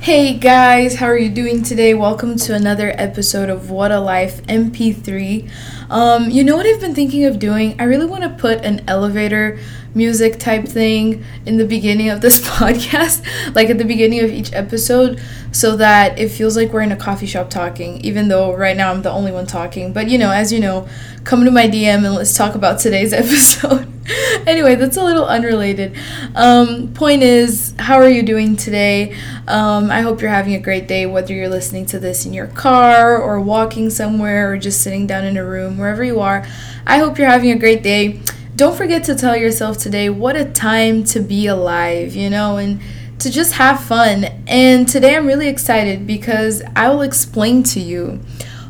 Hey guys, how are you doing today? Welcome to another episode of What a Life MP3. Um, you know what I've been thinking of doing? I really want to put an elevator music type thing in the beginning of this podcast, like at the beginning of each episode, so that it feels like we're in a coffee shop talking, even though right now I'm the only one talking. But you know, as you know, come to my DM and let's talk about today's episode. anyway, that's a little unrelated. Um, point is, how are you doing today? Um, I hope you're having a great day, whether you're listening to this in your car or walking somewhere or just sitting down in a room, wherever you are. I hope you're having a great day. Don't forget to tell yourself today what a time to be alive, you know, and to just have fun. And today I'm really excited because I will explain to you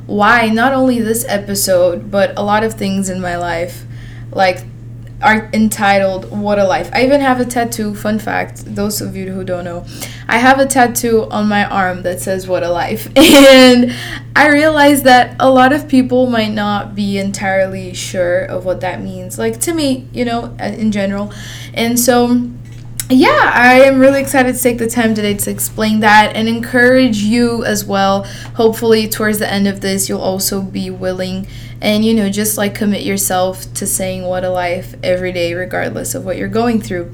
why not only this episode, but a lot of things in my life, like are entitled What a Life. I even have a tattoo, fun fact, those of you who don't know. I have a tattoo on my arm that says What a Life. And I realized that a lot of people might not be entirely sure of what that means. Like to me, you know, uh, in general. And so yeah, I am really excited to take the time today to explain that and encourage you as well. Hopefully, towards the end of this, you'll also be willing and, you know, just like commit yourself to saying what a life every day, regardless of what you're going through.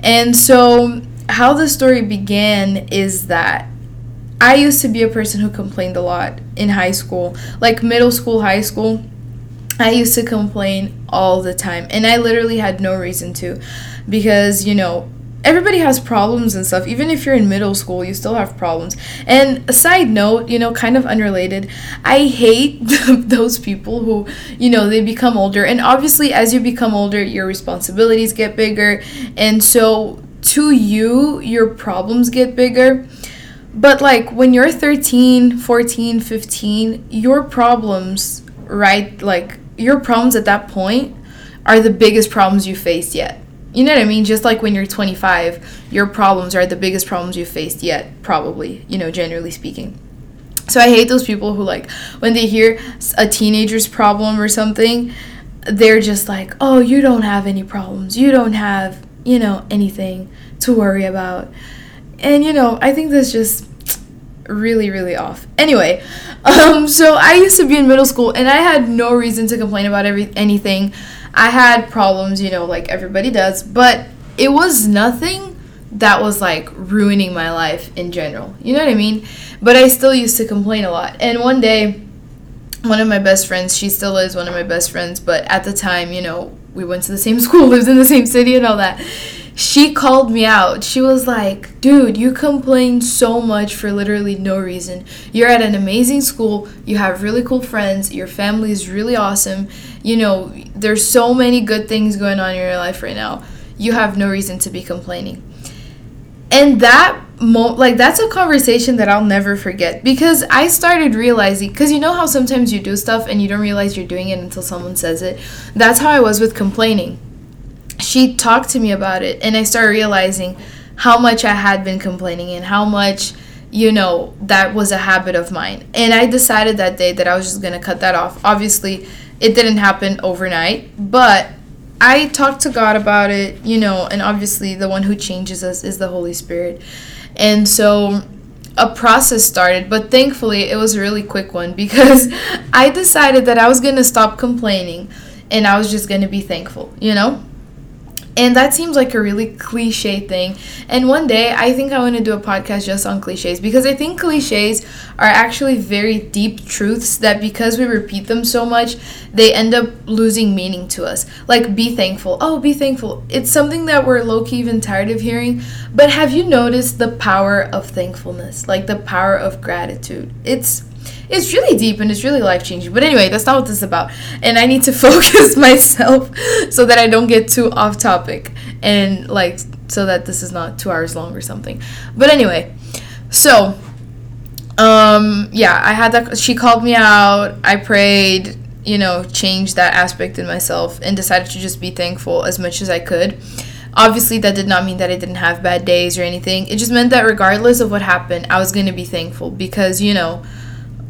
And so, how the story began is that I used to be a person who complained a lot in high school, like middle school, high school. I used to complain all the time, and I literally had no reason to because, you know, everybody has problems and stuff. Even if you're in middle school, you still have problems. And a side note, you know, kind of unrelated, I hate those people who, you know, they become older. And obviously, as you become older, your responsibilities get bigger. And so, to you, your problems get bigger. But like when you're 13, 14, 15, your problems, right? Like your problems at that point are the biggest problems you face yet you know what I mean? Just like when you're 25, your problems are the biggest problems you've faced yet, probably, you know, generally speaking. So I hate those people who, like, when they hear a teenager's problem or something, they're just like, oh, you don't have any problems. You don't have, you know, anything to worry about. And, you know, I think that's just really, really off. Anyway, um, so I used to be in middle school and I had no reason to complain about every anything. I had problems, you know, like everybody does, but it was nothing that was like ruining my life in general. You know what I mean? But I still used to complain a lot. And one day, one of my best friends, she still is one of my best friends, but at the time, you know, we went to the same school, lived in the same city, and all that she called me out. She was like, dude, you complain so much for literally no reason. You're at an amazing school, you have really cool friends, your family is really awesome. You know, there's so many good things going on in your life right now. You have no reason to be complaining. And that mo- like that's a conversation that I'll never forget because I started realizing cuz you know how sometimes you do stuff and you don't realize you're doing it until someone says it. That's how I was with complaining she talked to me about it and I started realizing how much I had been complaining and how much you know that was a habit of mine. And I decided that day that I was just going to cut that off. Obviously, it didn't happen overnight, but I talked to God about it, you know, and obviously the one who changes us is the Holy Spirit. And so a process started, but thankfully it was a really quick one because I decided that I was going to stop complaining and I was just going to be thankful, you know? And that seems like a really cliche thing. And one day, I think I want to do a podcast just on cliches because I think cliches are actually very deep truths that because we repeat them so much, they end up losing meaning to us. Like, be thankful. Oh, be thankful. It's something that we're low key even tired of hearing. But have you noticed the power of thankfulness? Like, the power of gratitude? It's it's really deep and it's really life changing. But anyway, that's not what this is about. And I need to focus myself so that I don't get too off topic and like so that this is not two hours long or something. But anyway, so um yeah, I had that. She called me out. I prayed. You know, changed that aspect in myself and decided to just be thankful as much as I could. Obviously, that did not mean that I didn't have bad days or anything. It just meant that regardless of what happened, I was going to be thankful because, you know,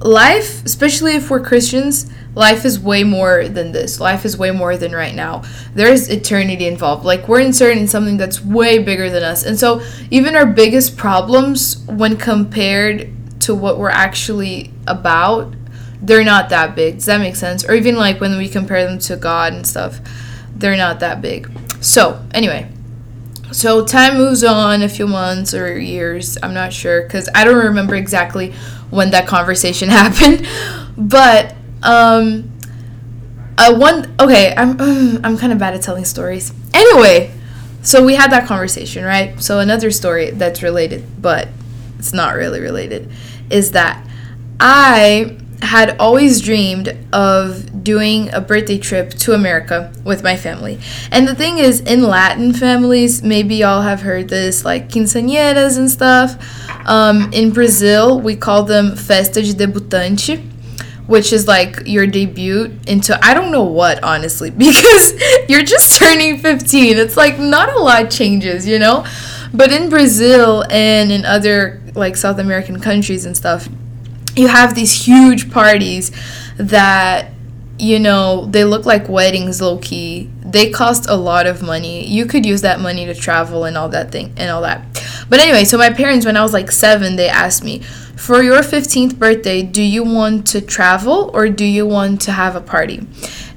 life, especially if we're Christians, life is way more than this. Life is way more than right now. There's eternity involved. Like we're inserted in something that's way bigger than us. And so even our biggest problems when compared to what we're actually about, they're not that big. Does that make sense? Or even like when we compare them to God and stuff, they're not that big. So, anyway, so time moves on a few months or years, I'm not sure cuz I don't remember exactly when that conversation happened. But um uh, one okay, I'm I'm kind of bad at telling stories. Anyway, so we had that conversation, right? So another story that's related, but it's not really related, is that I had always dreamed of doing a birthday trip to America with my family. And the thing is, in Latin families, maybe y'all have heard this, like quinceañeras and stuff. Um, in Brazil, we call them festa de debutante, which is like your debut into I don't know what, honestly, because you're just turning 15. It's like not a lot changes, you know? But in Brazil and in other like South American countries and stuff, you have these huge parties that you know they look like weddings low key they cost a lot of money. You could use that money to travel and all that thing and all that. But anyway so my parents when i was like seven they asked me for your 15th birthday do you want to travel or do you want to have a party?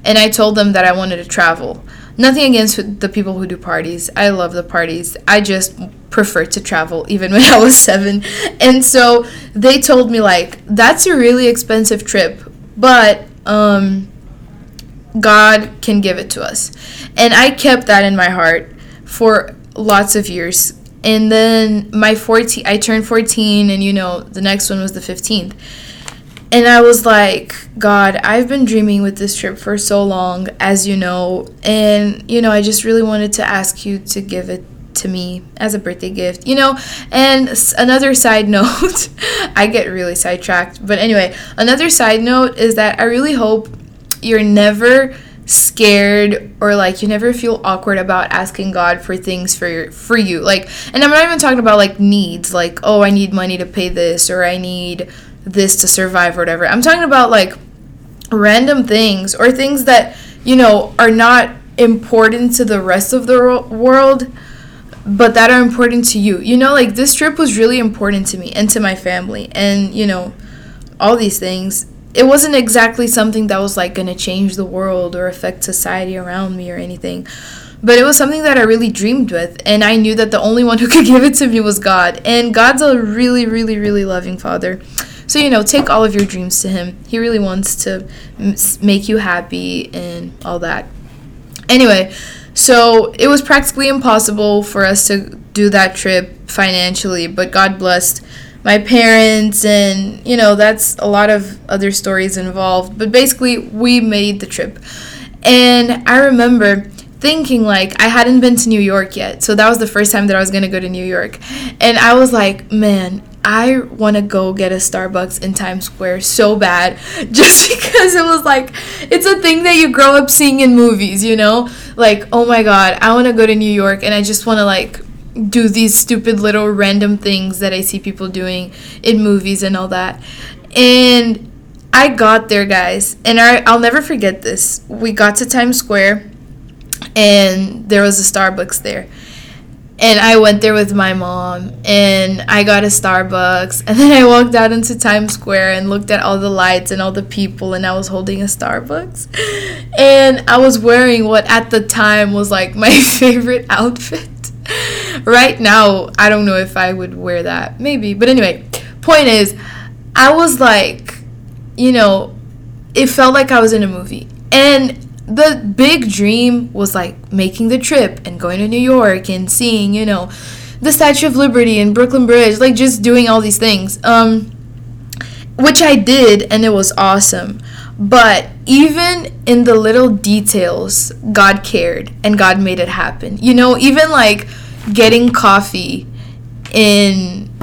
And i told them that i wanted to travel. Nothing against the people who do parties. I love the parties. I just prefer to travel even when I was seven. And so they told me like that's a really expensive trip, but um, God can give it to us. And I kept that in my heart for lots of years. And then my 14 I turned 14 and you know the next one was the 15th. And I was like, God, I've been dreaming with this trip for so long, as you know. And, you know, I just really wanted to ask you to give it to me as a birthday gift, you know. And another side note, I get really sidetracked, but anyway, another side note is that I really hope you're never scared or like you never feel awkward about asking God for things for your, for you. Like and I'm not even talking about like needs, like oh, I need money to pay this or I need this to survive or whatever. I'm talking about like random things or things that, you know, are not important to the rest of the world but that are important to you. You know, like this trip was really important to me and to my family, and you know, all these things. It wasn't exactly something that was like gonna change the world or affect society around me or anything, but it was something that I really dreamed with, and I knew that the only one who could give it to me was God, and God's a really, really, really loving Father. So, you know, take all of your dreams to Him. He really wants to make you happy and all that. Anyway, so it was practically impossible for us to do that trip financially, but God blessed my parents, and you know, that's a lot of other stories involved. But basically, we made the trip. And I remember thinking like I hadn't been to New York yet. So that was the first time that I was going to go to New York. And I was like, man, I want to go get a Starbucks in Times Square so bad just because it was like it's a thing that you grow up seeing in movies, you know? Like, oh my god, I want to go to New York and I just want to like do these stupid little random things that I see people doing in movies and all that. And I got there, guys, and I, I'll never forget this. We got to Times Square and there was a Starbucks there and I went there with my mom and I got a Starbucks and then I walked out into Times Square and looked at all the lights and all the people and I was holding a Starbucks and I was wearing what at the time was like my favorite outfit. right now, I don't know if I would wear that. Maybe. But anyway, point is I was like, you know, it felt like I was in a movie. And the big dream was like making the trip and going to New York and seeing, you know, the Statue of Liberty and Brooklyn Bridge, like just doing all these things. Um which I did and it was awesome. But even in the little details, God cared and God made it happen. You know, even like getting coffee in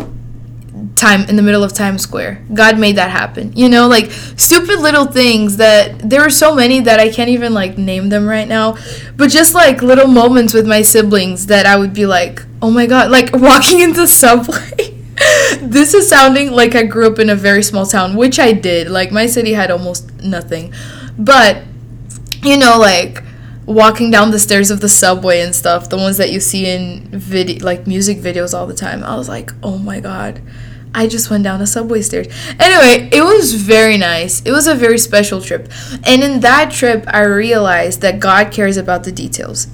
time in the middle of Times Square. God made that happen. You know, like stupid little things that there are so many that I can't even like name them right now. But just like little moments with my siblings that I would be like, "Oh my god, like walking into Subway." this is sounding like I grew up in a very small town, which I did. Like my city had almost nothing. But you know, like walking down the stairs of the subway and stuff, the ones that you see in video like music videos all the time. I was like, "Oh my god." I just went down the subway stairs. Anyway, it was very nice. It was a very special trip. And in that trip, I realized that God cares about the details.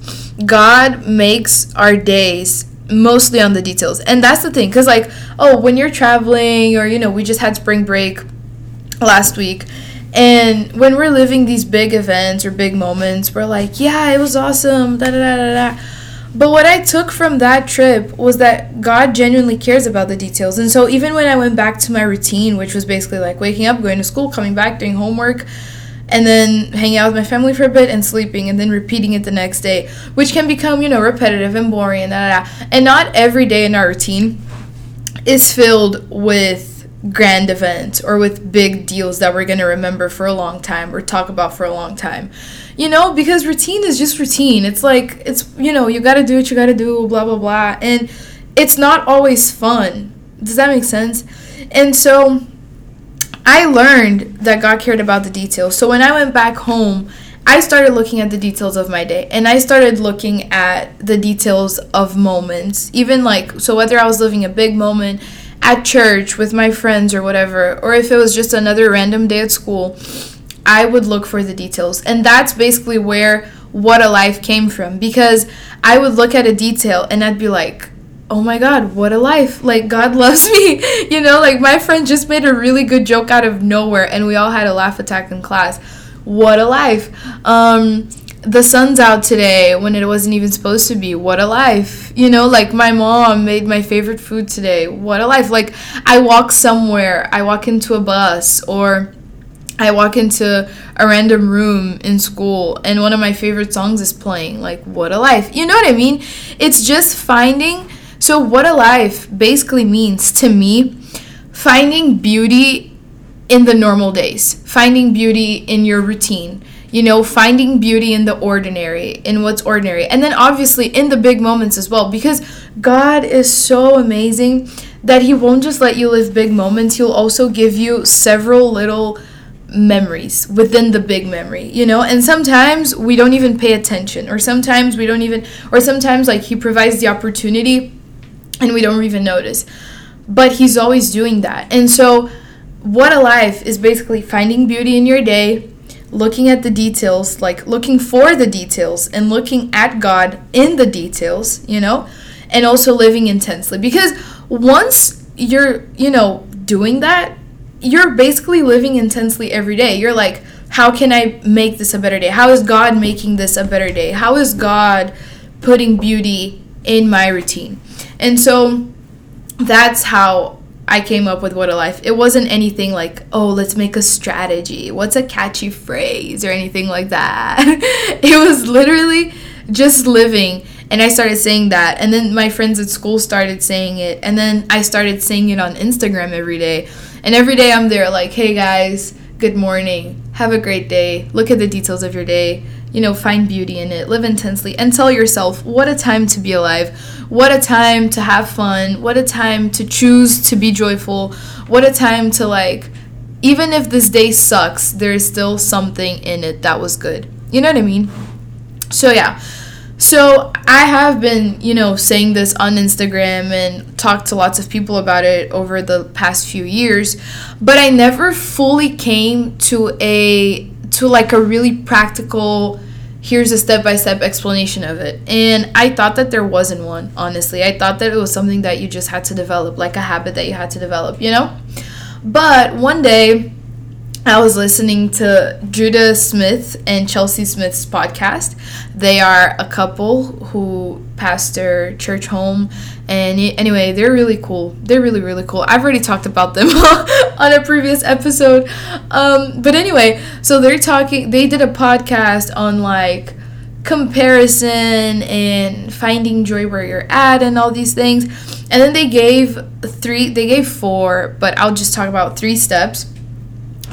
God makes our days mostly on the details. And that's the thing cuz like, oh, when you're traveling or you know, we just had spring break last week and when we're living these big events or big moments, we're like, yeah, it was awesome, da da da da da. But what I took from that trip was that God genuinely cares about the details. And so even when I went back to my routine, which was basically like waking up, going to school, coming back, doing homework, and then hanging out with my family for a bit and sleeping and then repeating it the next day, which can become, you know, repetitive and boring and da da da. And not every day in our routine is filled with grand events or with big deals that we're going to remember for a long time or talk about for a long time. You know, because routine is just routine. It's like, it's, you know, you got to do what you got to do, blah, blah, blah. And it's not always fun. Does that make sense? And so I learned that God cared about the details. So when I went back home, I started looking at the details of my day and I started looking at the details of moments. Even like, so whether I was living a big moment, at church with my friends or whatever, or if it was just another random day at school, I would look for the details. And that's basically where What a Life came from because I would look at a detail and I'd be like, oh my god, what a life. Like, God loves me. you know, like my friend just made a really good joke out of nowhere and we all had a laugh attack in class. What a life. Um, the sun's out today when it wasn't even supposed to be. What a life. You know, like my mom made my favorite food today. What a life. Like I walk somewhere, I walk into a bus or I walk into a random room in school and one of my favorite songs is playing. Like what a life. You know what I mean? It's just finding so what a life basically means to me finding beauty in the normal days. Finding beauty in your routine you know, finding beauty in the ordinary, in what's ordinary. And then obviously in the big moments as well, because God is so amazing that He won't just let you live big moments, He'll also give you several little memories within the big memory, you know? And sometimes we don't even pay attention, or sometimes we don't even, or sometimes like He provides the opportunity and we don't even notice. But He's always doing that. And so, what a life is basically finding beauty in your day looking at the details, like looking for the details and looking at God in the details, you know, and also living intensely. Because once you're, you know, doing that, you're basically living intensely every day. You're like, how can I make this a better day? How is God making this a better day? How is God putting beauty in my routine? And so that's how I came up with What a Life. It wasn't anything like, oh, let's make a strategy. What's a catchy phrase or anything like that. it was literally just living. And I started saying that. And then my friends at school started saying it. And then I started saying it on Instagram every day. And every day I'm there, like, hey guys, good morning. Have a great day. Look at the details of your day you know, find beauty in it, live intensely, and tell yourself, what a time to be alive. What a time to have fun. What a time to choose to be joyful. What a time to, like, even if this day sucks, there is still something in it that was good. You know what I mean? So, yeah. So, I have been, you know, saying this on Instagram and talked to lots of people about it over the past few years, but I never fully came to a to like a really practical here's a step-by-step explanation of it. And i thought that there wasn't one honestly. I thought that it was something that you just had to develop like a habit that you had to develop you know? But one day I was listening to Judah Smith and Chelsea Smith's podcast. They are a couple who pastor Churchome. And anyway, they're really cool. They're really, really cool. I've already talked about them on a previous episode. Um, but anyway, so they're talking, they did a podcast on like comparison and finding joy where you're at and all these things. And then they gave three, they gave four, but I'll just talk about three steps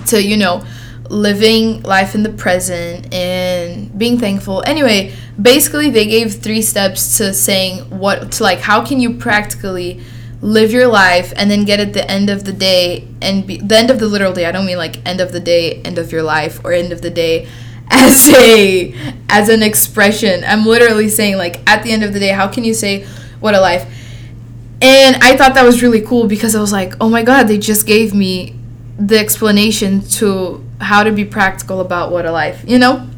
to, you know, living life in the present and being thankful. Anyway, basically they gave three steps to saying what to like how can you practically live your life and then get at the end of the day and be the end of the literal day i don't mean like end of the day end of your life or end of the day as a as an expression i'm literally saying like at the end of the day how can you say what a life and i thought that was really cool because i was like oh my god they just gave me the explanation to how to be practical about a life you know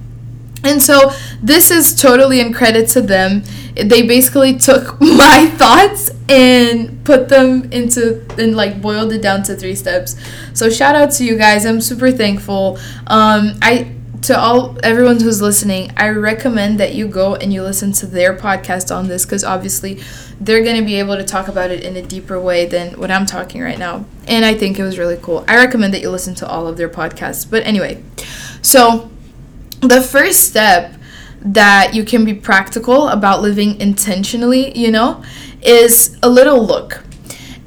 and so this is totally in credit to them. They basically took my thoughts and put them into and like boiled it down to three steps. So shout out to you guys. I'm super thankful. Um, I to all everyone who's listening, I recommend that you go and you listen to their podcast on this because obviously they're going to be able to talk about it in a deeper way than what I'm talking right now. And I think it was really cool. I recommend that you listen to all of their podcasts. But anyway, so the first step that you can be practical about living intentionally, you know, is a little look.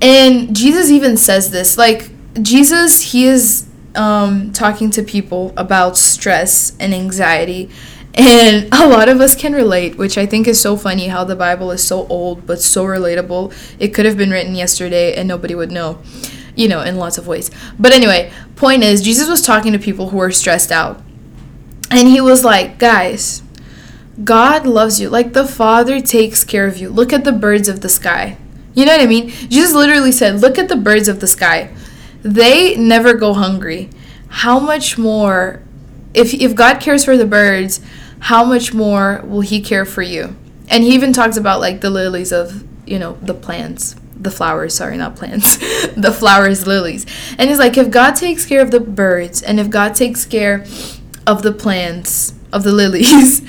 And Jesus even says this like, Jesus, he is um, talking to people about stress and anxiety. And a lot of us can relate, which I think is so funny how the Bible is so old but so relatable. It could have been written yesterday and nobody would know, you know, in lots of ways. But anyway, point is, Jesus was talking to people who were stressed out and he was like, guys, God loves you. Like the Father takes care of you. Look at the birds of the sky. You know what I mean? Jesus literally said, Look at the birds of the sky. They never go hungry. How much more, if, if God cares for the birds, how much more will He care for you? And He even talks about like the lilies of, you know, the plants, the flowers, sorry, not plants, the flowers, lilies. And He's like, if God takes care of the birds and if God takes care of the plants of the lilies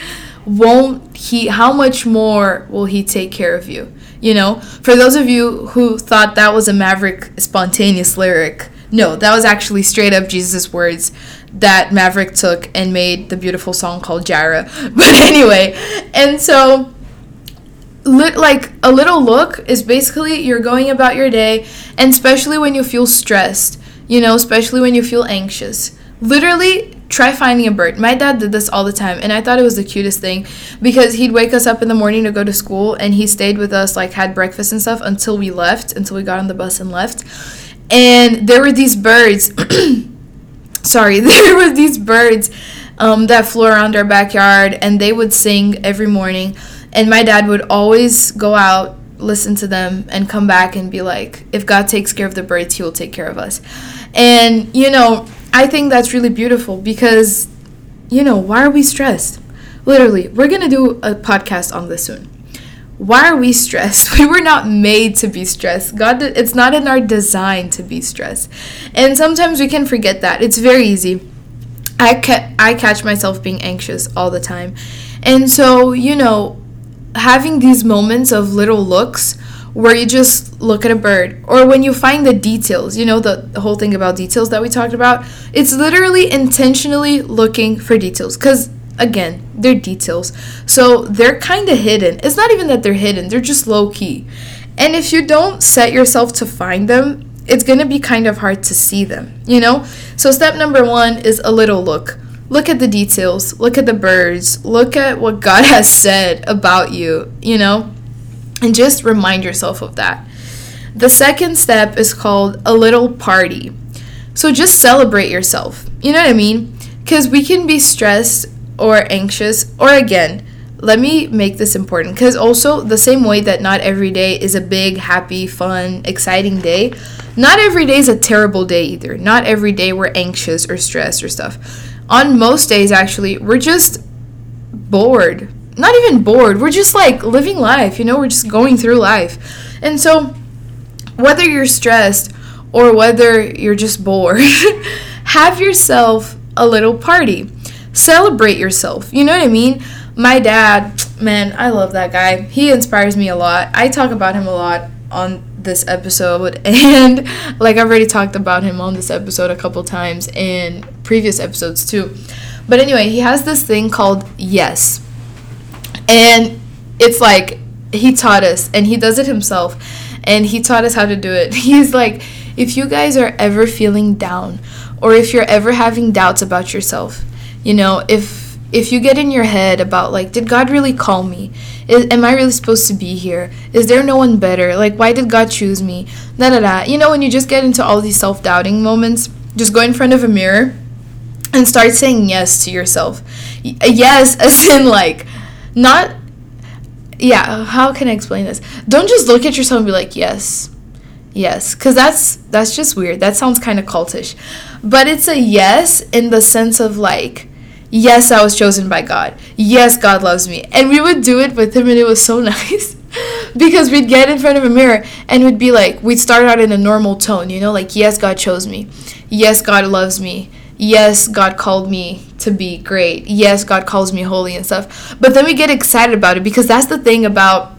won't he how much more will he take care of you you know for those of you who thought that was a maverick spontaneous lyric no that was actually straight up jesus words that maverick took and made the beautiful song called Jireh but anyway and so li- like a little look is basically you're going about your day and especially when you feel stressed you know especially when you feel anxious. Literally try finding a bird. My dad did this all the time, and I thought it was the cutest thing because he'd wake us up in the morning to go to school, and he stayed with us, like had breakfast and stuff until we left, until we got on the bus and left. And there were these birds. sorry, there were these birds um, that flew around our backyard, and they would sing every morning. And my dad would always go out, listen to them, and come back and be like, "If God takes care of the birds, He will take care of us." And you know I think that's really beautiful because, you know, why are we stressed? Literally, we're going to do a podcast on this soon. Why are we stressed? We were not made to be stressed. God, it's not in our design to be stressed. And sometimes we can forget that. It's very easy. I, ca- I catch myself being anxious all the time. And so, you know, having these moments of little looks where you just look at a bird or when you find the details you know the, the whole thing about details that we talked about it's literally intentionally looking for details because again they're details. So they're kind of hidden. It's not even that they're hidden they're just low key and if you don't set yourself to find them it's going to be kind of hard to see them you know? So step number one is a little look. Look at the details look at the birds look at what god has said about you you know and just remind yourself of that. The second step is called a little party. So just celebrate yourself. You know what I mean? Because we can be stressed or anxious, or again, let me make this important because also the same way that not every day is a big, happy, fun, exciting day, not every day is a terrible day either. Not every day we're anxious or stressed or stuff. On most days, actually, we're just bored not even bored. We're just like living life, you know, we're just going through life. And so, whether you're stressed or whether you're just bored, have yourself a little party. Celebrate yourself. You know what I mean? My dad, man, I love that guy. He inspires me a lot. I talk about him a lot on this episode and like I've already talked about him on this episode a couple times in previous episodes too. But anyway, he has this thing called Yes. And it's like he taught us and he does it himself and he taught us how to do it. He's like if you guys are ever feeling down or if you're ever having doubts about yourself, you know, if if you get in your head about like did God really call me? Is, am I really supposed to be here? Is there no one better? Like, why did God choose me? Da da da. You know, when you just get into all these self doubting moments, just go in front of a mirror and start saying yes to yourself. Yes, as in, like, not. Yeah, how can I explain this? Don't just look at yourself and be like, yes, yes, because that's that's just weird. That sounds kind of cultish, but it's a yes in the sense of like, yes, I was chosen by God. Yes, God loves me. And we would do it with him, and it was so nice. because we'd get in front of a mirror and we'd be like, we'd start out in a normal tone, you know, like, yes, God chose me. Yes, God loves me. Yes, God called me to be great. Yes, God calls me holy and stuff. But then we get excited about it because that's the thing about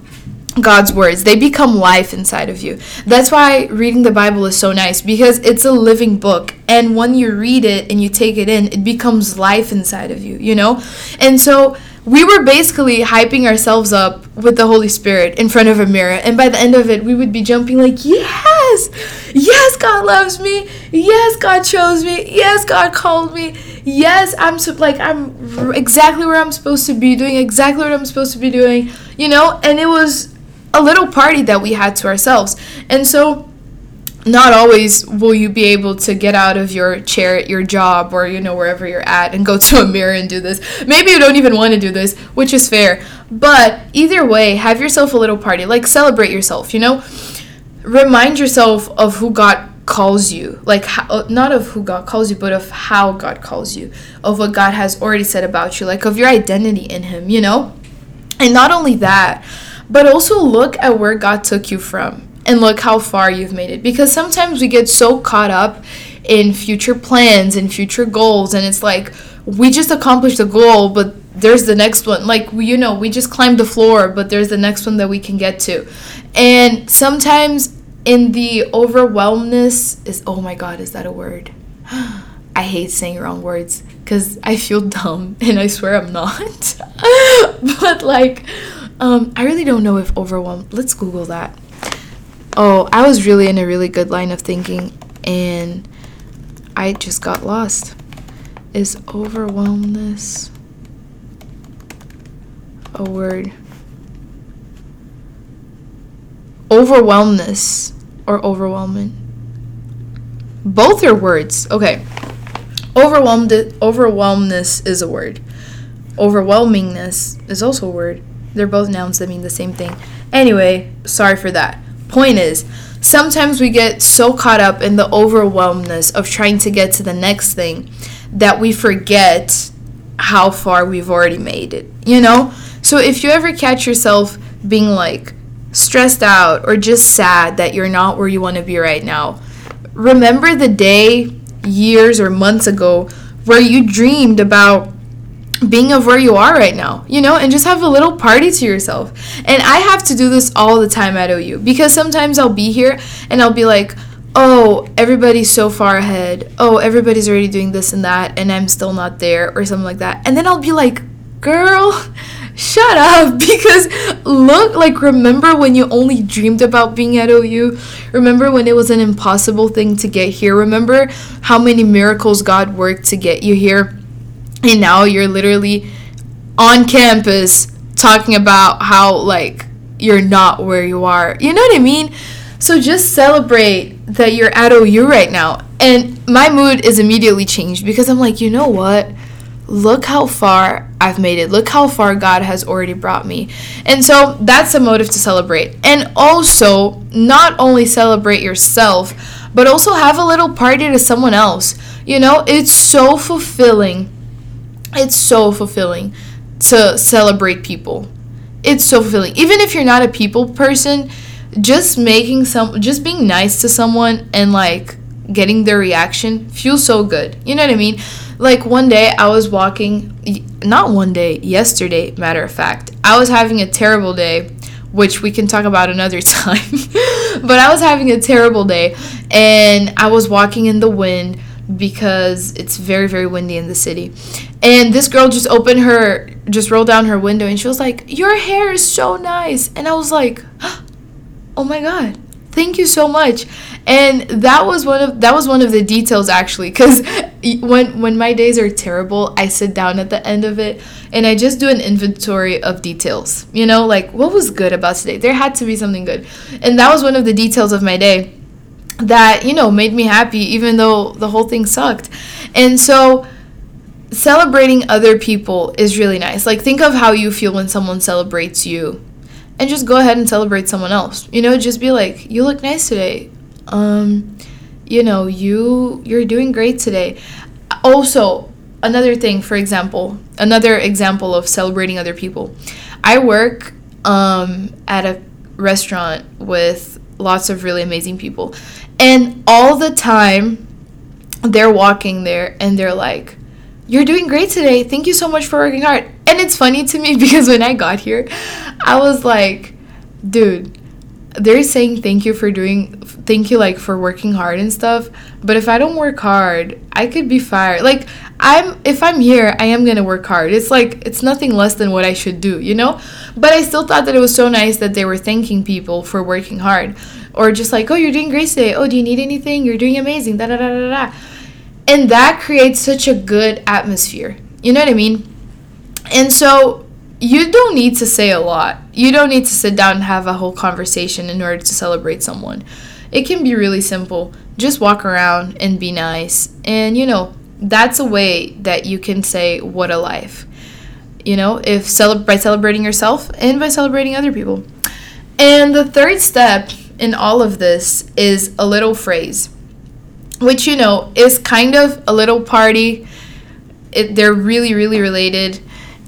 God's words. They become life inside of you. That's why reading the Bible is so nice because it's a living book. And when you read it and you take it in, it becomes life inside of you, you know? And so we were basically hyping ourselves up with the Holy Spirit in front of a mirror. And by the end of it, we would be jumping like, yes, yes, God loves me. Yes, God chose me. Yes, God called me. Yes, I'm so, like, I'm exactly where I'm supposed to be, doing exactly what I'm supposed to be doing, you know? And it was a little party that we had to ourselves. And so, not always will you be able to get out of your chair at your job or you know wherever you're at and go to a mirror and do this. Maybe you don't even want to do this which is fair. But either way have yourself a little party. Like celebrate yourself you know? Remind yourself of who god calls you. Like how, uh, not of who god calls you but of how god calls you. Of what god has already said about you. Like of your identity in him you know? And not only that but also look at where God took you from and look how far you've made it. Because sometimes we get so caught up in future plans and future goals, and it's like we just accomplished a goal, but there's the next one. Like, you know, we just climbed the floor, but there's the next one that we can get to. And sometimes in the overwhelmness is oh my god, is that a word? I hate saying wrong words because I feel dumb and I swear I'm not. but like, um, I really don't know if overwhelmed. Let's Google that. Oh, I was really in a really good line of thinking, and I just got lost. Is overwhelmness a word? Overwhelmness or overwhelming? Both are words. Okay. Overwhelmed overwhelmness is a word. Overwhelmingness is also a word. They're both nouns that mean the same thing. Anyway, sorry for that. Point is, sometimes we get so caught up in the overwhelmness of trying to get to the next thing that we forget how far we've already made it, you know? So if you ever catch yourself being like stressed out or just sad that you're not where you want to be right now, remember the day, years, or months ago where you dreamed about being of where you are right now, you know, and just have a little party to yourself. And I have to do this all the time at OU because sometimes I'll be here and I'll be like, oh, everybody's so far ahead. Oh, everybody's already doing this and that, and I'm still not there, or something like that. And then I'll be like, girl, shut up because look like remember when you only dreamed about being at OU remember when it was an impossible thing to get here remember how many miracles God worked to get you here and now you're literally on campus talking about how like you're not where you are. You know what I mean? So just celebrate that you're at OU right now. And my mood is immediately changed because I'm like, you know what? Look how far I've made it. Look how far God has already brought me. And so that's a motive to celebrate. And also, not only celebrate yourself, but also have a little party to someone else. You know, it's so fulfilling it's so fulfilling to celebrate people. It's so fulfilling. Even if you're not a people person, just making some just being nice to someone and like getting their reaction feels so good. You know what I mean? Like one day I was walking not one day, yesterday, matter of fact. I was having a terrible day, which we can talk about another time. but I was having a terrible day and I was walking in the wind because it's very very windy in the city. And this girl just opened her just rolled down her window and she was like your hair is so nice. And i was like oh my god thank you so much. And that was one of that was one of the details actually because when when my days are terrible i sit down at the end of it and i just do an inventory of details you know like what was good about today? There had to be something good. And that was one of the details of my day that you know made me happy even though the whole thing sucked and so celebrating other people is really nice like think of how you feel when someone celebrates you and just go ahead and celebrate someone else. You know, just be like, "You look nice today." Um, you know, you you're doing great today. Also, another thing, for example, another example of celebrating other people. I work um, at a restaurant with lots of really amazing people. And all the time they're walking there and they're like, You're doing great today. Thank you so much for working hard. And it's funny to me because when I got here, I was like, dude, they're saying thank you for doing thank you like for working hard and stuff but if i don't work hard i could be fired like i'm if i'm here i am gonna work hard it's like it's nothing less than what i should do you know but i still thought that it was so nice that they were thanking people for working hard or just like oh you're doing great today oh do you need anything you're doing amazing da da da da da and that creates such a good atmosphere you know what i mean and so you don't need to say a lot. You don't need to sit down and have a whole conversation in order to celebrate someone. It can be really simple. Just walk around and be nice. And you know, that's a way that you can say what a life. You know, if cele- by celebrating yourself and by celebrating other people. And the third step in all of this is a little phrase, which you know is kind of a little party. It, they're really, really related.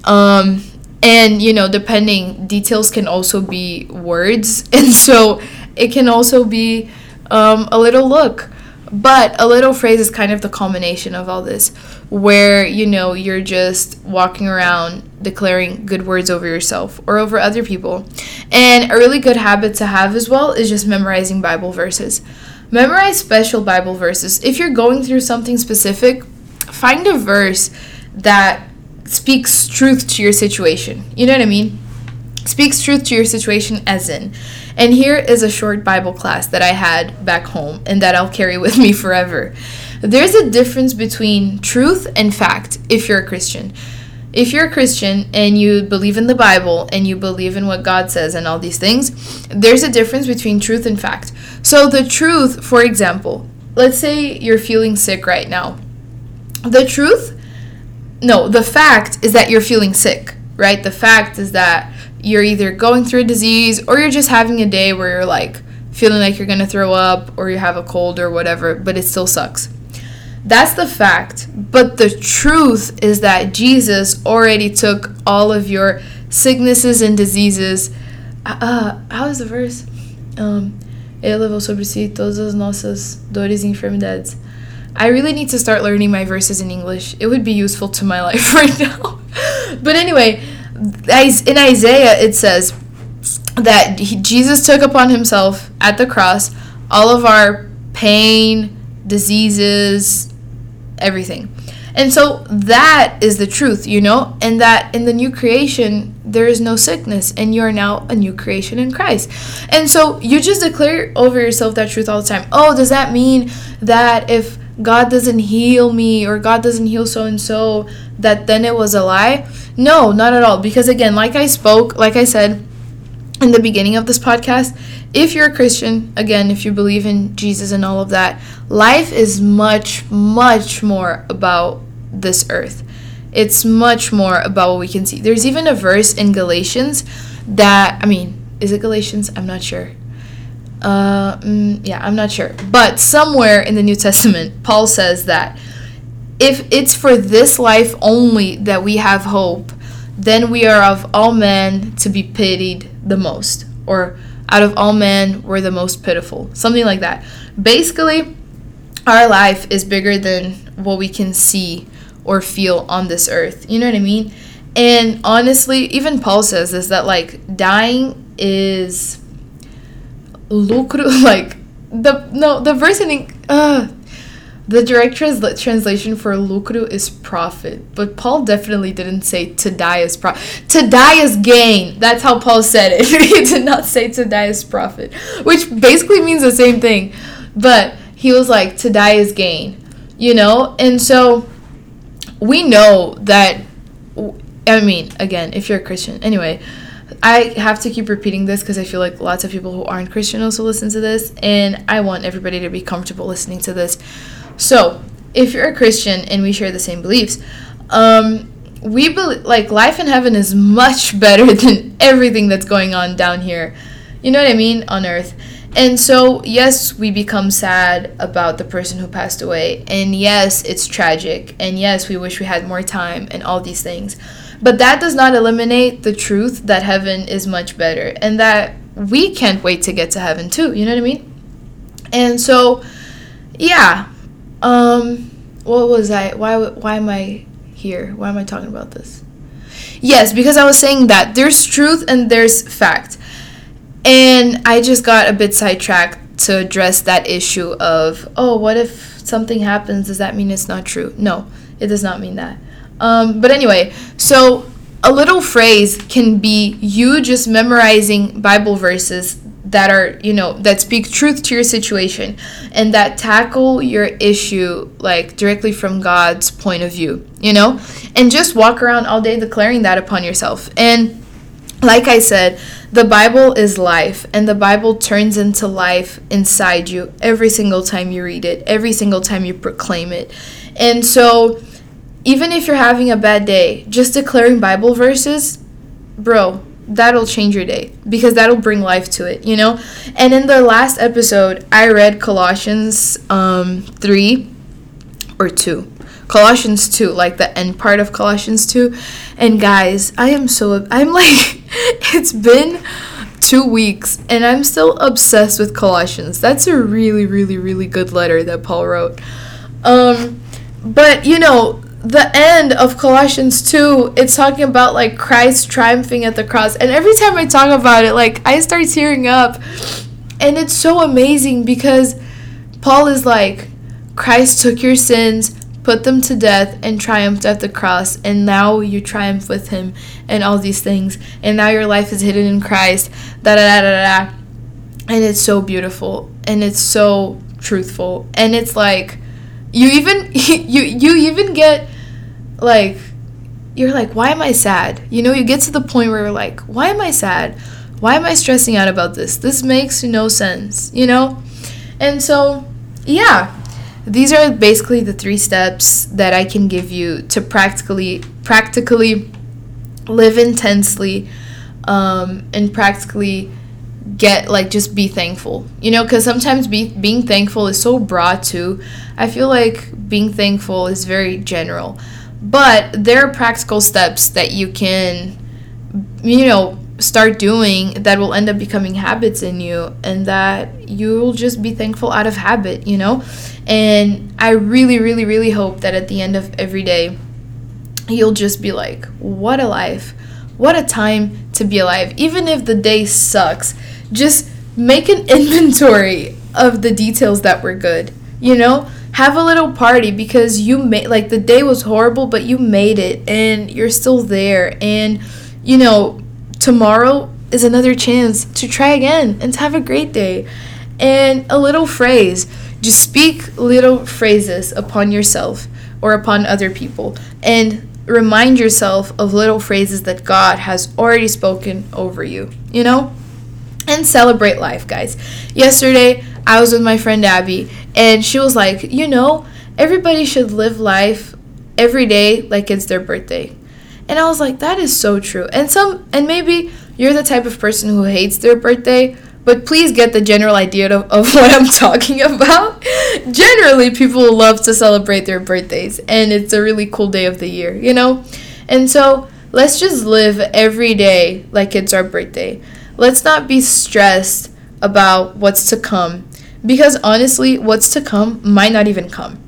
Um, and you know depending details can also be words and so it can also be um, a little look but a little phrase is kind of the culmination of all this where you know you're just walking around declaring good words over yourself or over other people and a really good habit to have as well is just memorizing bible verses memorize special bible verses if you're going through something specific find a verse that speaks truth to your situation. You know what I mean? Speaks truth to your situation, as in. And here is a short Bible class that I had back home and that I'll carry with me forever. There's a difference between truth and fact if you're a Christian. If you're a Christian and you believe in the Bible and you believe in what God says and all these things, there's a difference between truth and fact. So, the truth, for example, let's say you're feeling sick right now. The truth no, the fact is that you're feeling sick, right? The fact is that you're either going through a disease or you're just having a day where you're like feeling like you're gonna throw up or you have a cold or whatever, but it still sucks. That's the fact. But the truth is that Jesus already took all of your sicknesses and diseases. Uh, uh how is the verse? Um, ele levou sobre si todas as nossas dores e enfermidades. I really need to start learning my verses in English. It would be useful to my life right now. but anyway, in Isaiah it says that he, Jesus took upon himself at the cross all of our pain, diseases, everything. And so that is the truth, you know, and that in the new creation, there is no sickness, and you're now a new creation in Christ. And so you just declare over yourself that truth all the time. Oh, does that mean that if God doesn't heal me or God doesn't heal so and so, that then it was a lie. No, not at all. Because again, like I spoke, like I said in the beginning of this podcast, if you're a Christian, again, if you believe in Jesus and all of that, life is much, much more about this earth. It's much more about what we can see. There's even a verse in Galatians that, I mean, is it Galatians? I'm not sure. Uh, mm, yeah, I'm not sure. But somewhere in the New Testament, Paul says that if it's for this life only that we have hope, then we are of all men to be pitied the most. Or out of all men, we're the most pitiful. Something like that. Basically, our life is bigger than what we can see or feel on this earth. You know what I mean? And honestly, even Paul says this that like dying is like the no the verse in uh The direct trans- translation for lucro is profit, but Paul definitely didn't say to die is profit. To die is gain. That's how Paul said it. he did not say to die is profit, which basically means the same thing. But he was like to die is gain, you know? And so we know that I mean, again, if you're a Christian. Anyway, I have to keep repeating this because I feel like lots of people who aren't Christian also listen to this, and I want everybody to be comfortable listening to this. So, if you're a Christian and we share the same beliefs, um, we believe like life in heaven is much better than everything that's going on down here. You know what I mean on earth. And so, yes, we become sad about the person who passed away. And yes, it's tragic. And yes, we wish we had more time and all these things. But that does not eliminate the truth that heaven is much better and that we can't wait to get to heaven too. You know what I mean? And so, yeah, um, what was I? Why? Why am I here? Why am I talking about this? Yes, because I was saying that there's truth and there's fact, and I just got a bit sidetracked to address that issue of oh, what if something happens? Does that mean it's not true? No, it does not mean that. Um, but anyway, so a little phrase can be you just memorizing Bible verses that are you know that speak truth to your situation and that tackle your issue like directly from god's point of view you know? And just walk around all day declaring that upon yourself. And like i said the bible is life and the bible turns into life inside you every single time you read it every single time you proclaim it. And so even if you're having a bad day just declaring bible verses bro that'll change your day because that'll bring life to it, you know? And in the last episode, I read Colossians um 3 or 2. Colossians 2, like the end part of Colossians 2. And guys, I am so I'm like it's been 2 weeks and I'm still obsessed with Colossians. That's a really really really good letter that Paul wrote. Um but you know, the end of Colossians 2, it's talking about like Christ triumphing at the cross. And every time I talk about it, like I start tearing up. And it's so amazing because Paul is like, Christ took your sins, put them to death, and triumphed at the cross. And now you triumph with him and all these things. And now your life is hidden in Christ. Da da da da da. And it's so beautiful. And it's so truthful. And it's like, you even you you even get like you're like why am i sad? You know you get to the point where you're like why am i sad? Why am i stressing out about this? This makes no sense you know? And so yeah these are basically the three steps that i can give you to practically practically live intensely um, and practically get like just be thankful you know? Because sometimes be, being thankful is so broad too. I feel like being thankful is very general but there are practical steps that you can, you know, start doing that will end up becoming habits in you and that you'll just be thankful out of habit, you know? And I really, really, really hope that at the end of every day, you'll just be like, what a life. What a time to be alive. Even if the day sucks, just make an inventory of the details that were good, you know? Have a little party because you made like the day was horrible but you made it and you're still there. And you know tomorrow is another chance to try again and to have a great day. And a little phrase just speak little phrases upon yourself or upon other people and remind yourself of little phrases that God has already spoken over you you know and celebrate life guys yesterday I was with my friend Abby, and she was like, you know, everybody should live life every day like it's their birthday. And I was like, that is so true. And some, and maybe you're the type of person who hates their birthday, but please get the general idea of, of what I'm talking about. Generally, people love to celebrate their birthdays, and it's a really cool day of the year, you know? And so let's just live every day like it's our birthday. Let's not be stressed about what's to come because honestly, what's to come might not even come.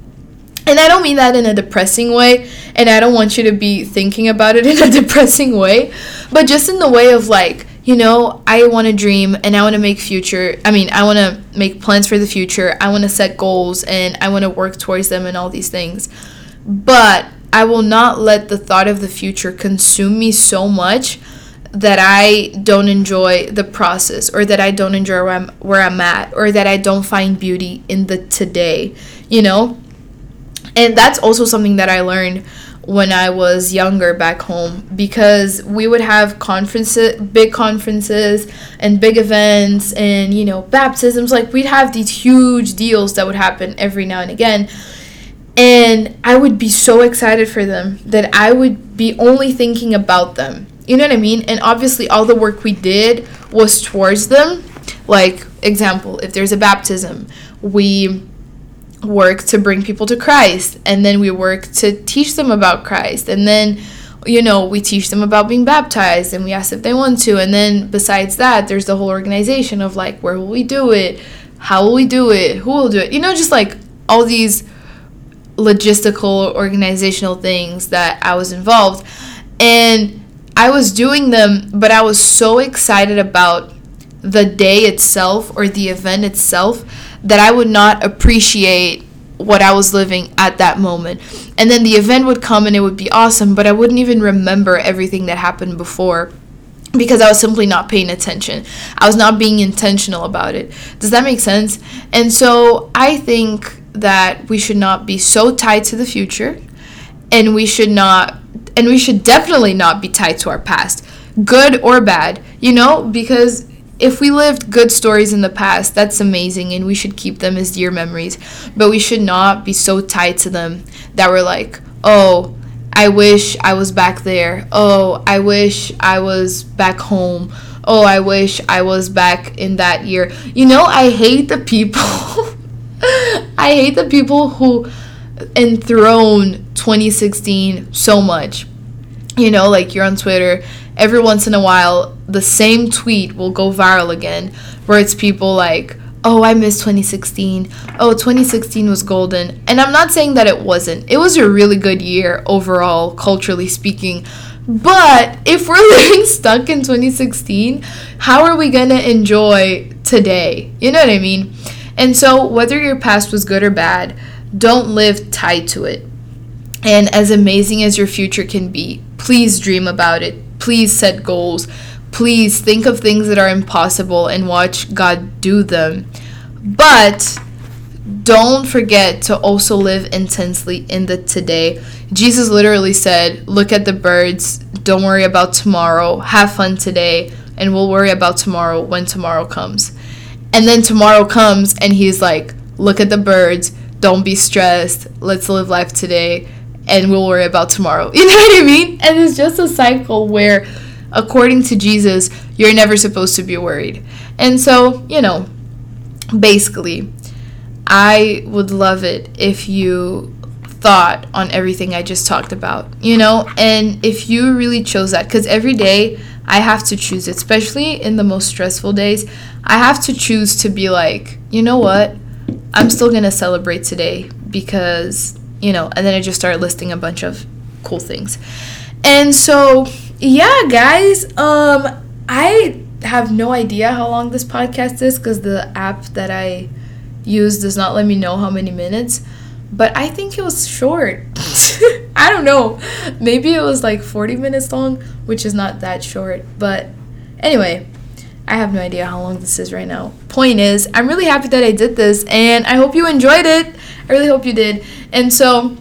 And I don't mean that in a depressing way, and I don't want you to be thinking about it in a depressing way, but just in the way of like, you know, I want to dream and I want to make future. I mean, I want to make plans for the future. I want to set goals and I want to work towards them and all these things. But I will not let the thought of the future consume me so much that I don't enjoy the process or that I don't enjoy where I'm, where I'm at or that I don't find beauty in the today, you know? And that's also something that I learned when I was younger back home because we would have conferences, big conferences and big events and, you know, baptisms. Like we'd have these huge deals that would happen every now and again. And I would be so excited for them that I would be only thinking about them. You know what I mean? And obviously, all the work we did was towards them. Like, example, if there's a baptism, we work to bring people to Christ and then we work to teach them about Christ and then you know we teach them about being baptized and we ask if they want to and then besides that there's the whole organization of like where will we do it how will we do it who will do it you know just like all these logistical organizational things that I was involved and I was doing them but I was so excited about the day itself or the event itself that I would not appreciate what I was living at that moment. And then the event would come and it would be awesome, but I wouldn't even remember everything that happened before because I was simply not paying attention. I was not being intentional about it. Does that make sense? And so I think that we should not be so tied to the future and we should not and we should definitely not be tied to our past, good or bad, you know, because if we lived good stories in the past, that's amazing and we should keep them as dear memories. But we should not be so tied to them that we're like, oh, I wish I was back there. Oh, I wish I was back home. Oh, I wish I was back in that year. You know, I hate the people. I hate the people who enthrone 2016 so much. You know, like you're on Twitter. Every once in a while the same tweet will go viral again where it's people like oh i miss 2016 oh 2016 was golden. And i'm not saying that it wasn't. It was a really good year overall culturally speaking. But if we're living stuck in 2016 how are we going to enjoy today? You know what i mean? And so whether your past was good or bad don't live tied to it and as amazing as your future can be please dream about it Please set goals. Please think of things that are impossible and watch God do them. But don't forget to also live intensely in the today. Jesus literally said, Look at the birds, don't worry about tomorrow, have fun today, and we'll worry about tomorrow when tomorrow comes. And then tomorrow comes, and he's like, Look at the birds, don't be stressed, let's live life today and we'll worry about tomorrow. You know what I mean? And it's just a cycle where, according to Jesus, you're never supposed to be worried. And so, you know, basically, I would love it if you thought on everything I just talked about, you know, and if you really chose that, because every day I have to choose, especially in the most stressful days, I have to choose to be like, you know what, I'm still gonna celebrate today because you know, and then I just started listing a bunch of cool things. And so, yeah, guys, um I have no idea how long this podcast is cuz the app that I use does not let me know how many minutes, but I think it was short. I don't know. Maybe it was like 40 minutes long, which is not that short, but anyway, I have no idea how long this is right now. Point is, I'm really happy that I did this and I hope you enjoyed it. I really hope you did. And so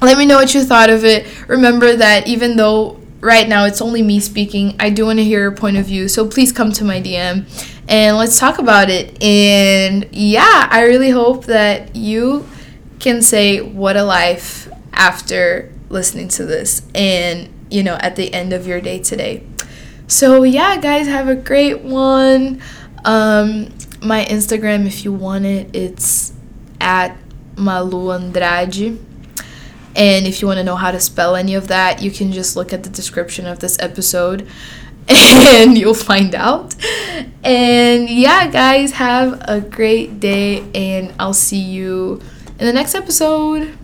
let me know what you thought of it. Remember that even though right now it's only me speaking, I do want to hear your point of view. So please come to my DM and let's talk about it. And yeah, I really hope that you can say what a life after listening to this and you know at the end of your day today. So yeah, guys, have a great one. Um, my Instagram, if you want it, it's at Malu Andrade. And if you want to know how to spell any of that, you can just look at the description of this episode and you'll find out. And yeah, guys, have a great day, and I'll see you in the next episode.